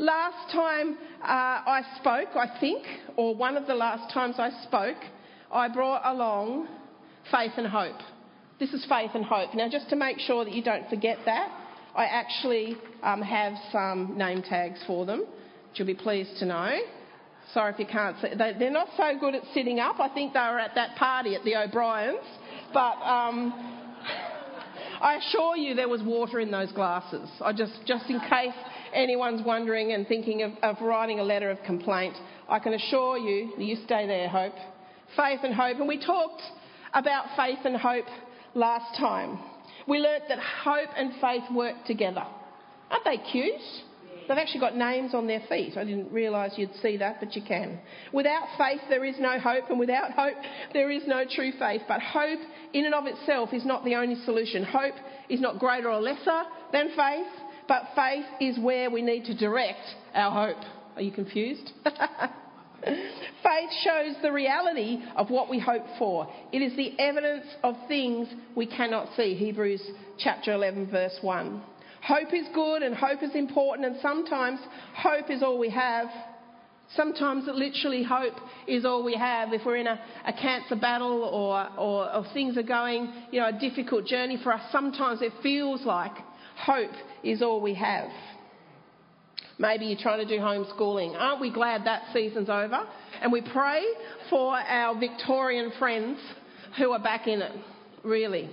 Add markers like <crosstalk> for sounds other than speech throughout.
last time uh, I spoke, I think, or one of the last times I spoke, I brought along faith and hope. This is faith and hope. Now, just to make sure that you don't forget that, I actually um, have some name tags for them, which you'll be pleased to know. Sorry if you can't see. They, are not so good at sitting up. I think they were at that party at the O'Briens. But um, <laughs> I assure you there was water in those glasses. I just, just in case anyone's wondering and thinking of, of writing a letter of complaint, I can assure you, you stay there, Hope. Faith and hope. And we talked about faith and hope last time. We learnt that hope and faith work together. Aren't they cute? They've actually got names on their feet. I didn't realise you'd see that, but you can. Without faith, there is no hope, and without hope, there is no true faith. But hope, in and of itself, is not the only solution. Hope is not greater or lesser than faith, but faith is where we need to direct our hope. Are you confused? <laughs> Faith shows the reality of what we hope for. It is the evidence of things we cannot see. Hebrews chapter 11, verse 1. Hope is good and hope is important, and sometimes hope is all we have. Sometimes, literally, hope is all we have. If we're in a, a cancer battle or, or, or things are going, you know, a difficult journey for us, sometimes it feels like hope is all we have. Maybe you're trying to do homeschooling. Aren't we glad that season's over? And we pray for our Victorian friends who are back in it, really.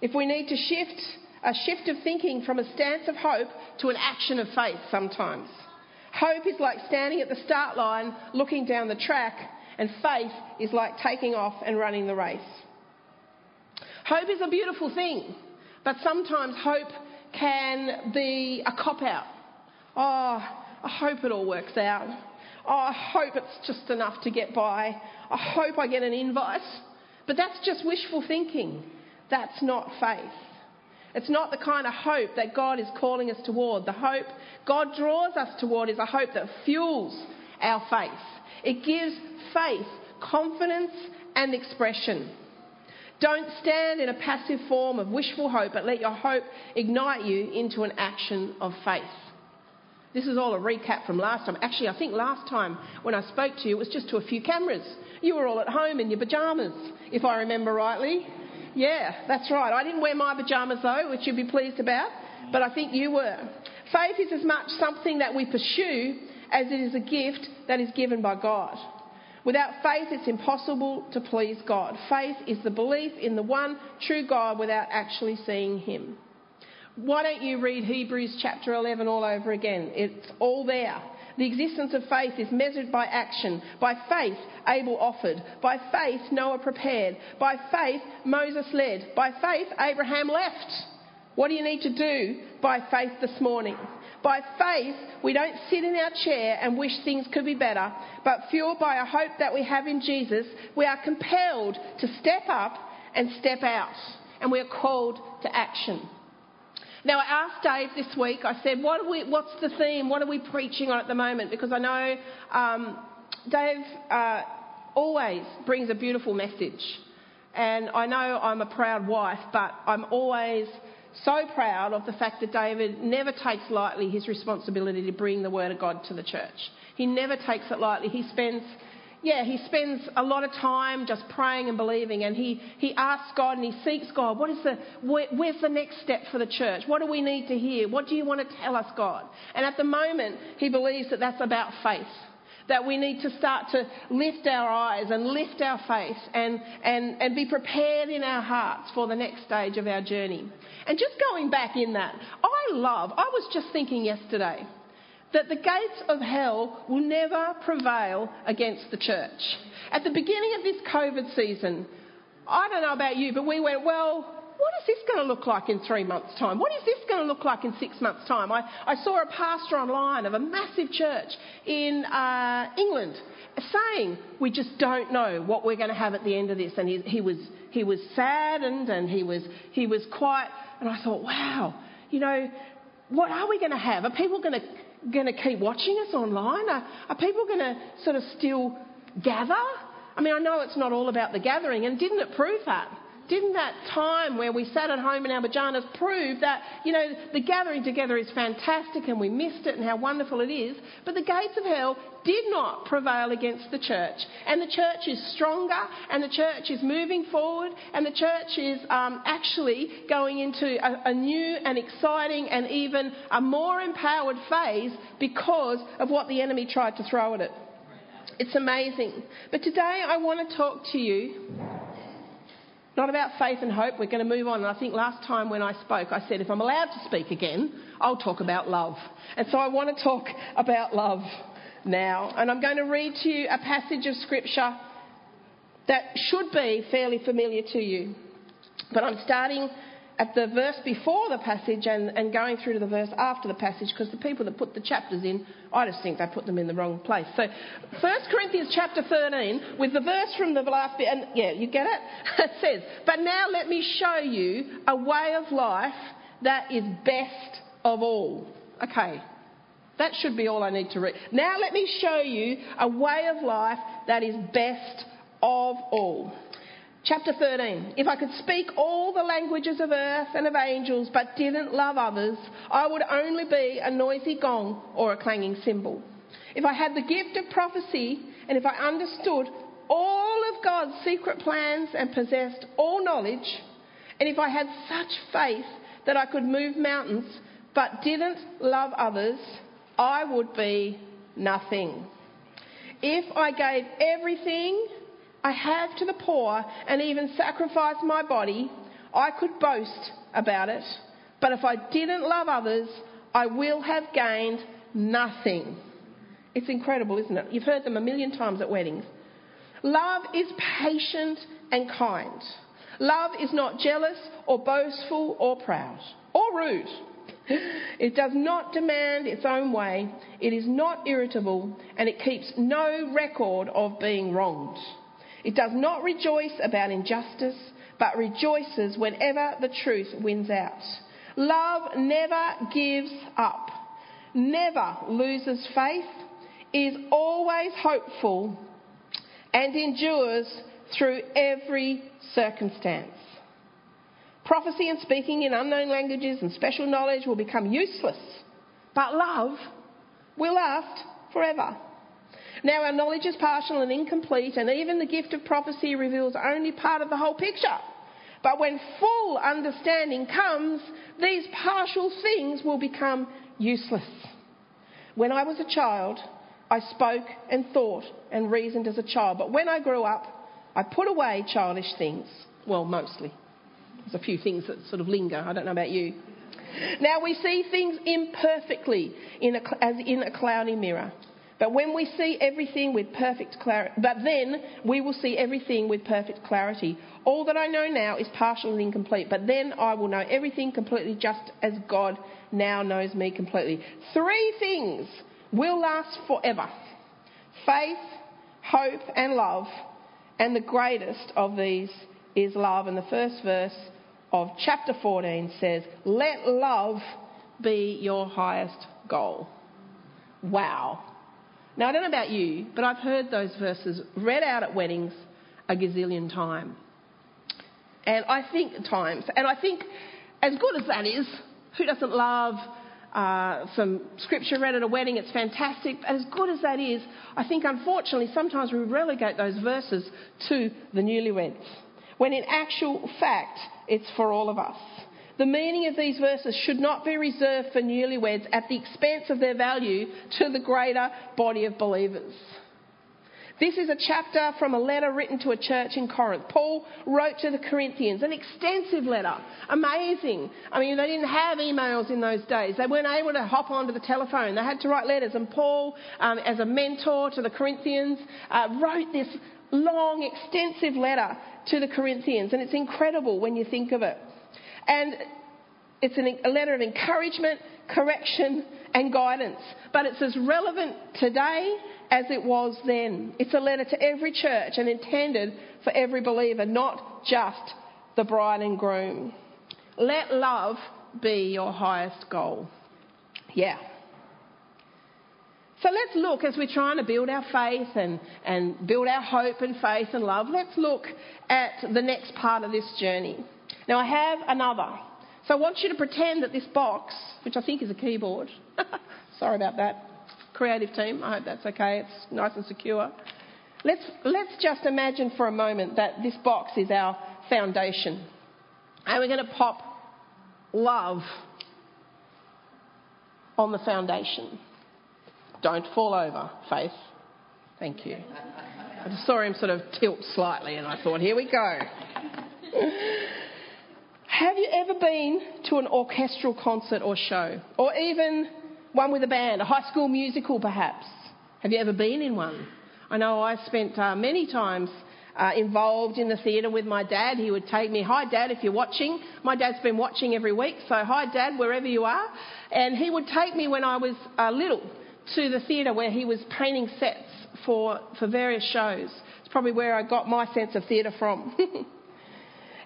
If we need to shift a shift of thinking from a stance of hope to an action of faith sometimes. Hope is like standing at the start line looking down the track, and faith is like taking off and running the race. Hope is a beautiful thing, but sometimes hope can be a cop out. Oh, I hope it all works out. Oh, I hope it's just enough to get by. I hope I get an invite. But that's just wishful thinking. That's not faith. It's not the kind of hope that God is calling us toward. The hope God draws us toward is a hope that fuels our faith. It gives faith confidence and expression. Don't stand in a passive form of wishful hope, but let your hope ignite you into an action of faith. This is all a recap from last time. Actually, I think last time when I spoke to you, it was just to a few cameras. You were all at home in your pyjamas, if I remember rightly. Yeah, that's right. I didn't wear my pyjamas though, which you'd be pleased about, but I think you were. Faith is as much something that we pursue as it is a gift that is given by God. Without faith, it's impossible to please God. Faith is the belief in the one true God without actually seeing Him. Why don't you read Hebrews chapter 11 all over again? It's all there. The existence of faith is measured by action. By faith, Abel offered. By faith, Noah prepared. By faith, Moses led. By faith, Abraham left. What do you need to do by faith this morning? By faith, we don't sit in our chair and wish things could be better, but fueled by a hope that we have in Jesus, we are compelled to step up and step out, and we are called to action. Now, I asked Dave this week, I said, what we, what's the theme? What are we preaching on at the moment? Because I know um, Dave uh, always brings a beautiful message. And I know I'm a proud wife, but I'm always so proud of the fact that David never takes lightly his responsibility to bring the Word of God to the church. He never takes it lightly. He spends yeah, he spends a lot of time just praying and believing, and he, he asks God and he seeks God. What is the, where, where's the next step for the church? What do we need to hear? What do you want to tell us, God? And at the moment, he believes that that's about faith. That we need to start to lift our eyes and lift our faith and, and, and be prepared in our hearts for the next stage of our journey. And just going back in that, I love, I was just thinking yesterday, that the gates of hell will never prevail against the church. At the beginning of this COVID season, I don't know about you, but we went, well, what is this going to look like in three months' time? What is this going to look like in six months' time? I, I saw a pastor online of a massive church in uh, England saying, we just don't know what we're going to have at the end of this. And he, he, was, he was saddened and he was, he was quite, and I thought, wow, you know, what are we going to have? Are people going to going to keep watching us online? Are, are people going to sort of still gather? I mean, I know it's not all about the gathering, and didn't it prove that? Didn't that time where we sat at home in our pajamas prove that, you know, the gathering together is fantastic and we missed it and how wonderful it is? But the gates of hell did not prevail against the church. And the church is stronger and the church is moving forward and the church is um, actually going into a, a new and exciting and even a more empowered phase because of what the enemy tried to throw at it. It's amazing. But today I want to talk to you not about faith and hope. We're going to move on. And I think last time when I spoke, I said if I'm allowed to speak again, I'll talk about love. And so I want to talk about love now. And I'm going to read to you a passage of scripture that should be fairly familiar to you. But I'm starting at the verse before the passage and, and going through to the verse after the passage because the people that put the chapters in, I just think they put them in the wrong place. So 1 Corinthians chapter 13 with the verse from the last bit, and yeah, you get it? <laughs> It says, But now let me show you a way of life that is best of all. Okay, that should be all I need to read. Now let me show you a way of life that is best of all. Chapter 13. If I could speak all the languages of earth and of angels but didn't love others, I would only be a noisy gong or a clanging cymbal. If I had the gift of prophecy and if I understood all of God's secret plans and possessed all knowledge, and if I had such faith that I could move mountains but didn't love others, I would be nothing. If I gave everything I have to the poor and even sacrifice my body, I could boast about it. But if I didn't love others, I will have gained nothing. It's incredible, isn't it? You've heard them a million times at weddings. Love is patient and kind. Love is not jealous or boastful or proud or rude. It does not demand its own way. It is not irritable and it keeps no record of being wronged. It does not rejoice about injustice, but rejoices whenever the truth wins out. Love never gives up, never loses faith, is always hopeful, and endures through every circumstance. Prophecy and speaking in unknown languages and special knowledge will become useless, but love will last forever. Now, our knowledge is partial and incomplete, and even the gift of prophecy reveals only part of the whole picture. But when full understanding comes, these partial things will become useless. When I was a child, I spoke and thought and reasoned as a child. But when I grew up, I put away childish things. Well, mostly. There's a few things that sort of linger. I don't know about you. Now we see things imperfectly in a, as in a cloudy mirror. But when we see everything with perfect clarity, but then we will see everything with perfect clarity. All that I know now is partial and incomplete, but then I will know everything completely just as God now knows me completely. Three things will last forever faith, hope, and love. And the greatest of these is love. And the first verse of chapter 14 says, Let love be your highest goal. Wow. Now, I don't know about you, but I've heard those verses read out at weddings a gazillion times. And I think times, and I think as good as that is, who doesn't love uh, some scripture read at a wedding? It's fantastic. But as good as that is, I think unfortunately sometimes we relegate those verses to the newlyweds, when in actual fact it's for all of us. The meaning of these verses should not be reserved for newlyweds at the expense of their value to the greater body of believers. This is a chapter from a letter written to a church in Corinth. Paul wrote to the Corinthians, an extensive letter. Amazing. I mean, they didn't have emails in those days. They weren't able to hop onto the telephone. They had to write letters. And Paul, um, as a mentor to the Corinthians, uh, wrote this long, extensive letter to the Corinthians. And it's incredible when you think of it. And it's a letter of encouragement, correction, and guidance. But it's as relevant today as it was then. It's a letter to every church and intended for every believer, not just the bride and groom. Let love be your highest goal. Yeah. So let's look as we're trying to build our faith and, and build our hope and faith and love. Let's look at the next part of this journey. Now, I have another. So I want you to pretend that this box, which I think is a keyboard, <laughs> sorry about that, creative team, I hope that's okay, it's nice and secure. Let's, let's just imagine for a moment that this box is our foundation. And we're going to pop love on the foundation. Don't fall over, Faith. Thank you. I just saw him sort of tilt slightly and I thought, here we go. <laughs> Have you ever been to an orchestral concert or show? Or even one with a band, a high school musical perhaps? Have you ever been in one? I know I spent uh, many times uh, involved in the theatre with my dad. He would take me, Hi, Dad, if you're watching. My dad's been watching every week, so hi, Dad, wherever you are. And he would take me when I was uh, little to the theatre where he was painting sets for, for various shows. It's probably where I got my sense of theatre from. <laughs>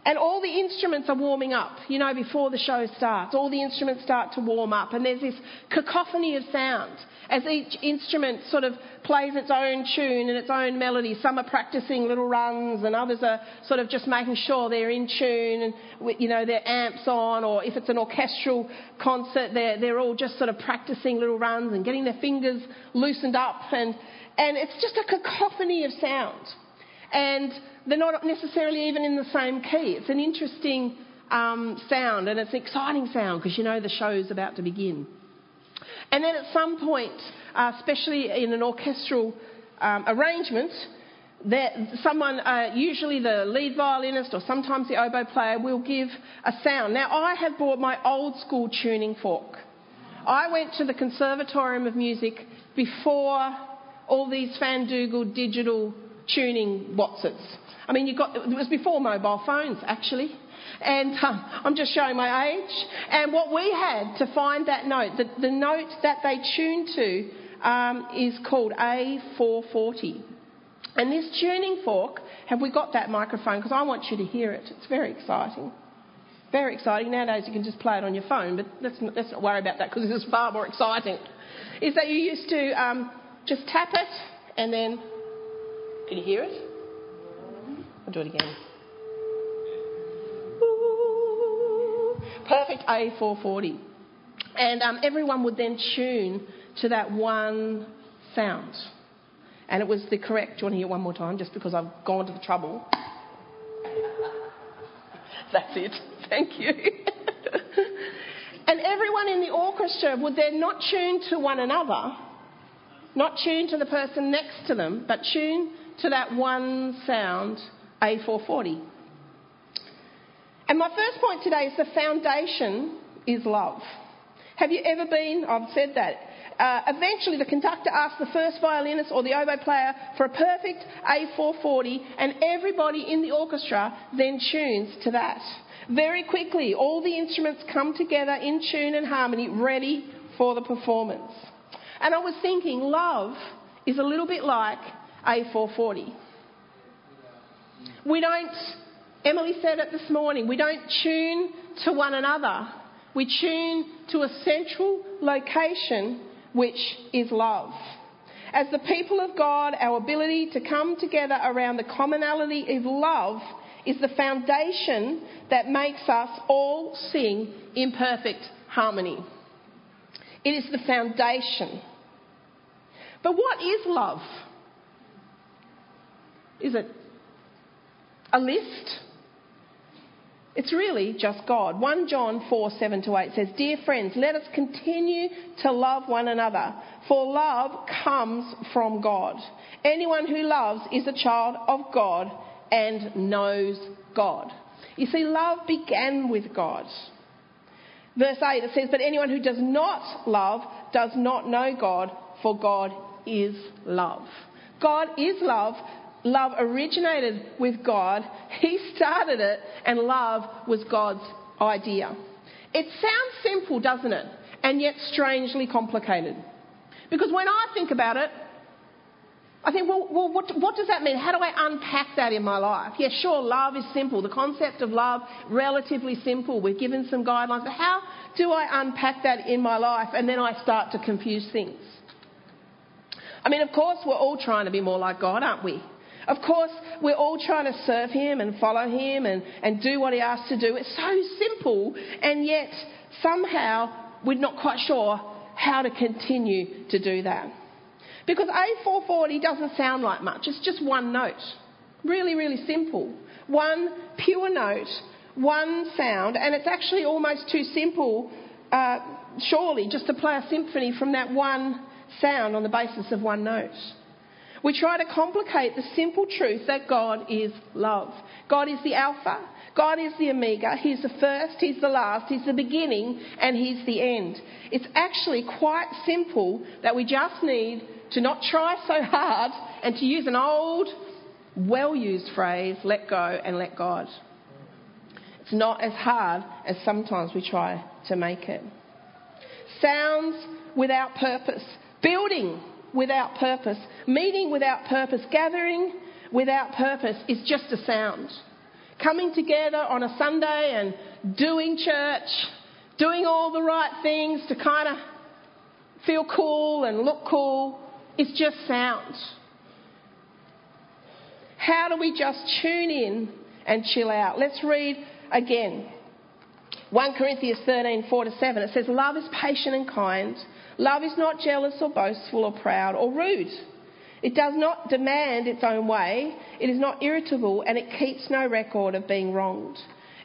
and all the instruments are warming up, you know, before the show starts. All the instruments start to warm up, and there's this cacophony of sound as each instrument sort of plays its own tune and its own melody. Some are practicing little runs, and others are sort of just making sure they're in tune and, you know, their amps on, or if it's an orchestral concert, they're, they're all just sort of practicing little runs and getting their fingers loosened up. And, and it's just a cacophony of sound. And they're not necessarily even in the same key. It's an interesting um, sound, and it's an exciting sound because you know the show's about to begin. And then at some point, uh, especially in an orchestral um, arrangement, that someone, uh, usually the lead violinist or sometimes the oboe player, will give a sound. Now, I have brought my old school tuning fork. I went to the Conservatorium of Music before all these Fandougal digital tuning Watsits. I mean, you got, it was before mobile phones, actually. And um, I'm just showing my age. And what we had to find that note, the, the note that they tuned to um, is called A440. And this tuning fork, have we got that microphone? Because I want you to hear it. It's very exciting. Very exciting. Nowadays you can just play it on your phone, but let's, let's not worry about that because this is far more exciting. Is that you used to um, just tap it and then. Can you hear it? I'll do it again. perfect A440. And um, everyone would then tune to that one sound. And it was the correct. Do you want to hear one more time? Just because I've gone to the trouble. <laughs> That's it. Thank you. <laughs> and everyone in the orchestra would then not tune to one another, not tune to the person next to them, but tune to that one sound, A440. And my first point today is the foundation is love. Have you ever been? I've said that. Uh, eventually, the conductor asks the first violinist or the oboe player for a perfect A440, and everybody in the orchestra then tunes to that. Very quickly, all the instruments come together in tune and harmony, ready for the performance. And I was thinking, love is a little bit like A440. We don't Emily said it this morning. We don't tune to one another. We tune to a central location, which is love. As the people of God, our ability to come together around the commonality of love is the foundation that makes us all sing in perfect harmony. It is the foundation. But what is love? Is it a list? It's really just God. 1 John 4 7 to 8 says, Dear friends, let us continue to love one another, for love comes from God. Anyone who loves is a child of God and knows God. You see, love began with God. Verse 8 it says, But anyone who does not love does not know God, for God is love. God is love, love originated with God. He started it, and love was God's idea. It sounds simple, doesn't it? And yet strangely complicated. Because when I think about it, I think, well, well what, what, does that mean? How do I unpack that in my life? Yeah, sure, love is simple. The concept of love, relatively simple. We're given some guidelines. But how do I unpack that in my life? And then I start to confuse things. I mean, of course, we're all trying to be more like God, aren't we? Of course, we're all trying to serve Him and follow Him and, and do what He asks to do. It's so simple, and yet somehow we're not quite sure how to continue to do that. Because A440 doesn't sound like much, it's just one note. Really, really simple. One pure note, one sound, and it's actually almost too simple, uh, surely, just to play a symphony from that one sound on the basis of one note. We try to complicate the simple truth that God is love. God is the Alpha, God is the Omega. He's the first, He's the last, He's the beginning, and He's the end. It's actually quite simple that we just need to not try so hard and to use an old, well used phrase, let go and let God. It's not as hard as sometimes we try to make it. Sounds without purpose, building without purpose, meeting without purpose, gathering without purpose is just a sound. Coming together on a Sunday and doing church, doing all the right things to kind of feel cool and look cool is just sound. How do we just tune in and chill out? Let's read again. 1 Corinthians 13, 4 to 7. It says, Love is patient and kind. Love is not jealous or boastful or proud or rude. It does not demand its own way. It is not irritable and it keeps no record of being wronged.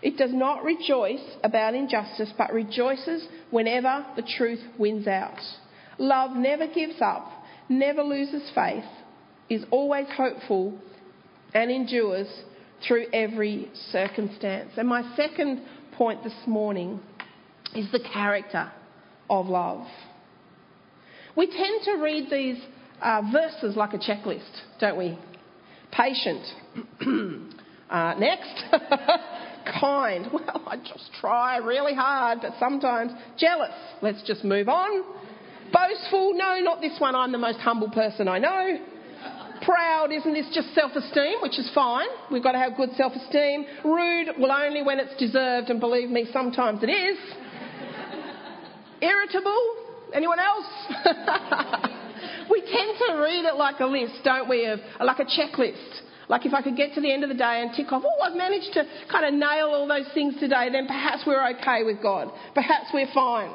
It does not rejoice about injustice but rejoices whenever the truth wins out. Love never gives up, never loses faith, is always hopeful, and endures through every circumstance. And my second point this morning is the character of love. We tend to read these uh, verses like a checklist, don't we? Patient. <clears throat> uh, next. <laughs> kind. Well, I just try really hard, but sometimes jealous. Let's just move on. Boastful. No, not this one. I'm the most humble person I know. Proud, isn't this just self esteem, which is fine? We've got to have good self esteem. Rude, well, only when it's deserved, and believe me, sometimes it is. <laughs> Irritable, anyone else? <laughs> we tend to read it like a list, don't we, of like a checklist. Like if I could get to the end of the day and tick off, oh, I've managed to kind of nail all those things today, then perhaps we're okay with God. Perhaps we're fine.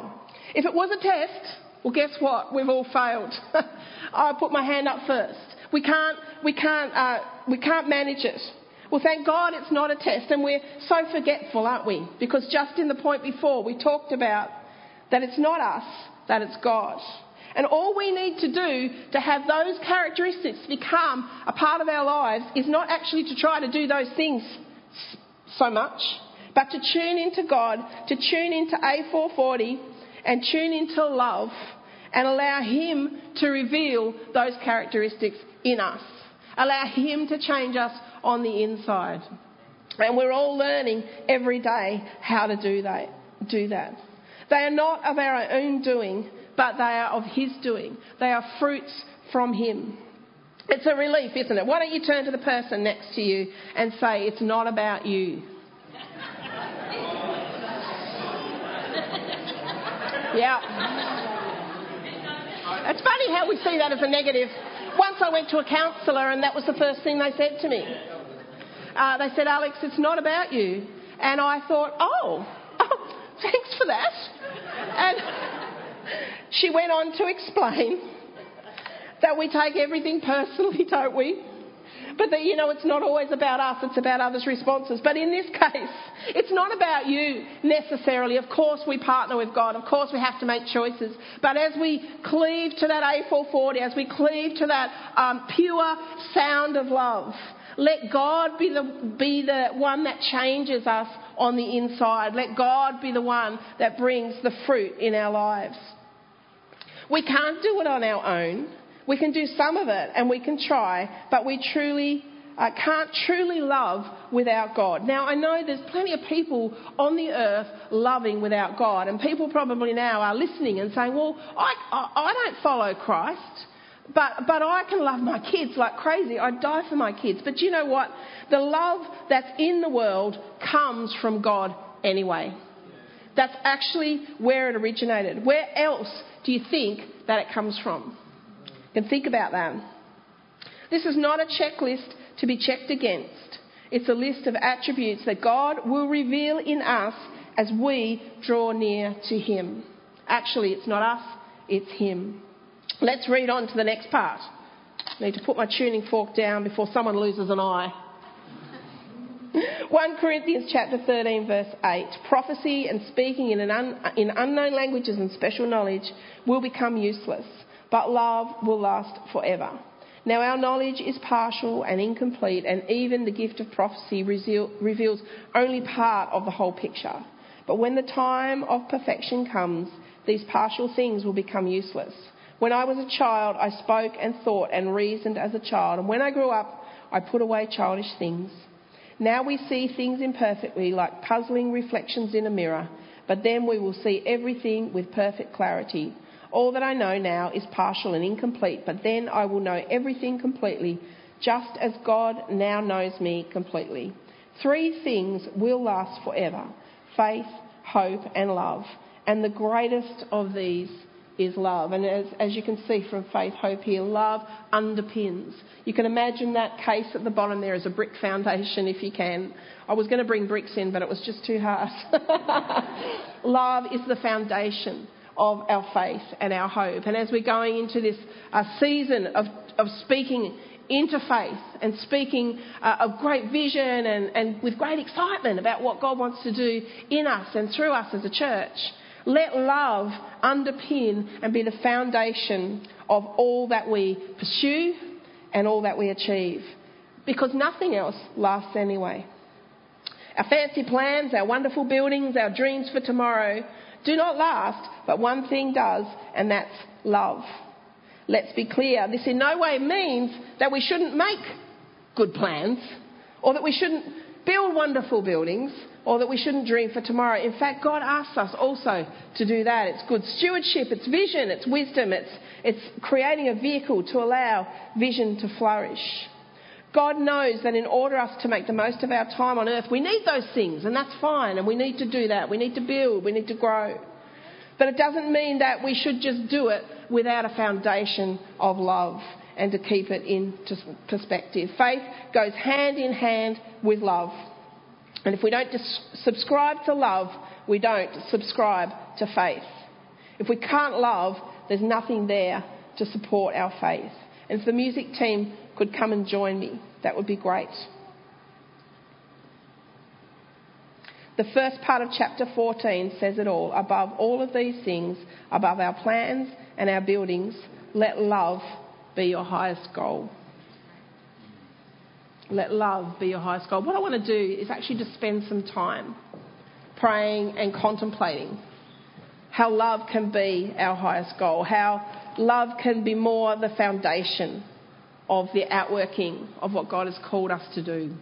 If it was a test, well, guess what? We've all failed. <laughs> I put my hand up first. We can't, we can't, uh, we can't manage it. Well, thank God it's not a test, and we're so forgetful, aren't we? Because just in the point before, we talked about that it's not us, that it's God. And all we need to do to have those characteristics become a part of our lives is not actually to try to do those things so much, but to tune into God, to tune into A440 and tune into love and allow Him to reveal those characteristics in us. Allow Him to change us on the inside. And we're all learning every day how to do that. Do that. They are not of our own doing, but they are of His doing. They are fruits from Him. It's a relief, isn't it? Why don't you turn to the person next to you and say, It's not about you. <laughs> yeah. It's funny how we see that as a negative. Once I went to a counsellor, and that was the first thing they said to me. Uh, they said, Alix, it's not about you. And I thought, oh, oh thanks for that. And she went on to explain that we take everything personally, don't we? But that, you know, it's not always about us, it's about others' responses. But in this case, it's not about you necessarily. Of course, we partner with God. Of course, we have to make choices. But as we cleave to that A440, as we cleave to that um, pure sound of love, let God be the, be the one that changes us on the inside. Let God be the one that brings the fruit in our lives. We can't do it on our own. We can do some of it and we can try, but we truly uh, can't truly love without God. Now, I know there's plenty of people on the earth loving without God, and people probably now are listening and saying, Well, I, I, I don't follow Christ. But, but I can love my kids like crazy. I'd die for my kids. But you know what? The love that's in the world comes from God anyway. That's actually where it originated. Where else do you think that it comes from? You can think about that. This is not a checklist to be checked against. It's a list of attributes that God will reveal in us as we draw near to Him. Actually, it's not us, it's Him. Let's read on to the next part. I need to put my tuning fork down before someone loses an eye. <laughs> 1 Corinthians chapter 13 verse 8. Prophecy and speaking in, un, in unknown languages and special knowledge will become useless, but love will last forever. Now our knowledge is partial and incomplete, and even the gift of prophecy reveals only part of the whole picture. But when the time of perfection comes, these partial things will become useless. When I was a child, I spoke and thought and reasoned as a child, and when I grew up, I put away childish things. Now we see things imperfectly, like puzzling reflections in a mirror, but then we will see everything with perfect clarity. All that I know now is partial and incomplete, but then I will know everything completely, just as God now knows me completely. Three things will last forever faith, hope, and love. And the greatest of these is love. And as, as you can see from Faith Hope here, love underpins. You can imagine that case at the bottom there as a brick foundation if you can. I was going to bring bricks in, but it was just too hard. <laughs> love is the foundation of our faith and our hope. And as we're going into this uh, season of, of speaking into faith and speaking uh, of great vision and, and with great excitement about what God wants to do in us and through us as a church, let love underpin and be the foundation of all that we pursue and all that we achieve. Because nothing else lasts anyway. Our fancy plans, our wonderful buildings, our dreams for tomorrow do not last, but one thing does, and that's love. Let's be clear, this in no way means that we shouldn't make good plans or that we shouldn't build wonderful buildings or that we shouldn't dream for tomorrow. In fact, God asks us also to do that. It's good stewardship, it's vision, it's wisdom, it's, it's creating a vehicle to allow vision to flourish. God knows that in order us to make the most of our time on earth, we need those things, and that's fine, and we need to do that. We need to build, we need to grow. But it doesn't mean that we should just do it without a foundation of love and to keep it in perspective. Faith goes hand in hand with love. And if we don't subscribe to love, we don't subscribe to faith. If we can't love, there's nothing there to support our faith. And if the music team could come and join me, that would be great. The first part of chapter 14 says it all. Above all of these things, above our plans and our buildings, let love be your highest goal. Let love be your highest goal. What I want to do is actually just spend some time praying and contemplating how love can be our highest goal, how love can be more the foundation of the outworking of what God has called us to do.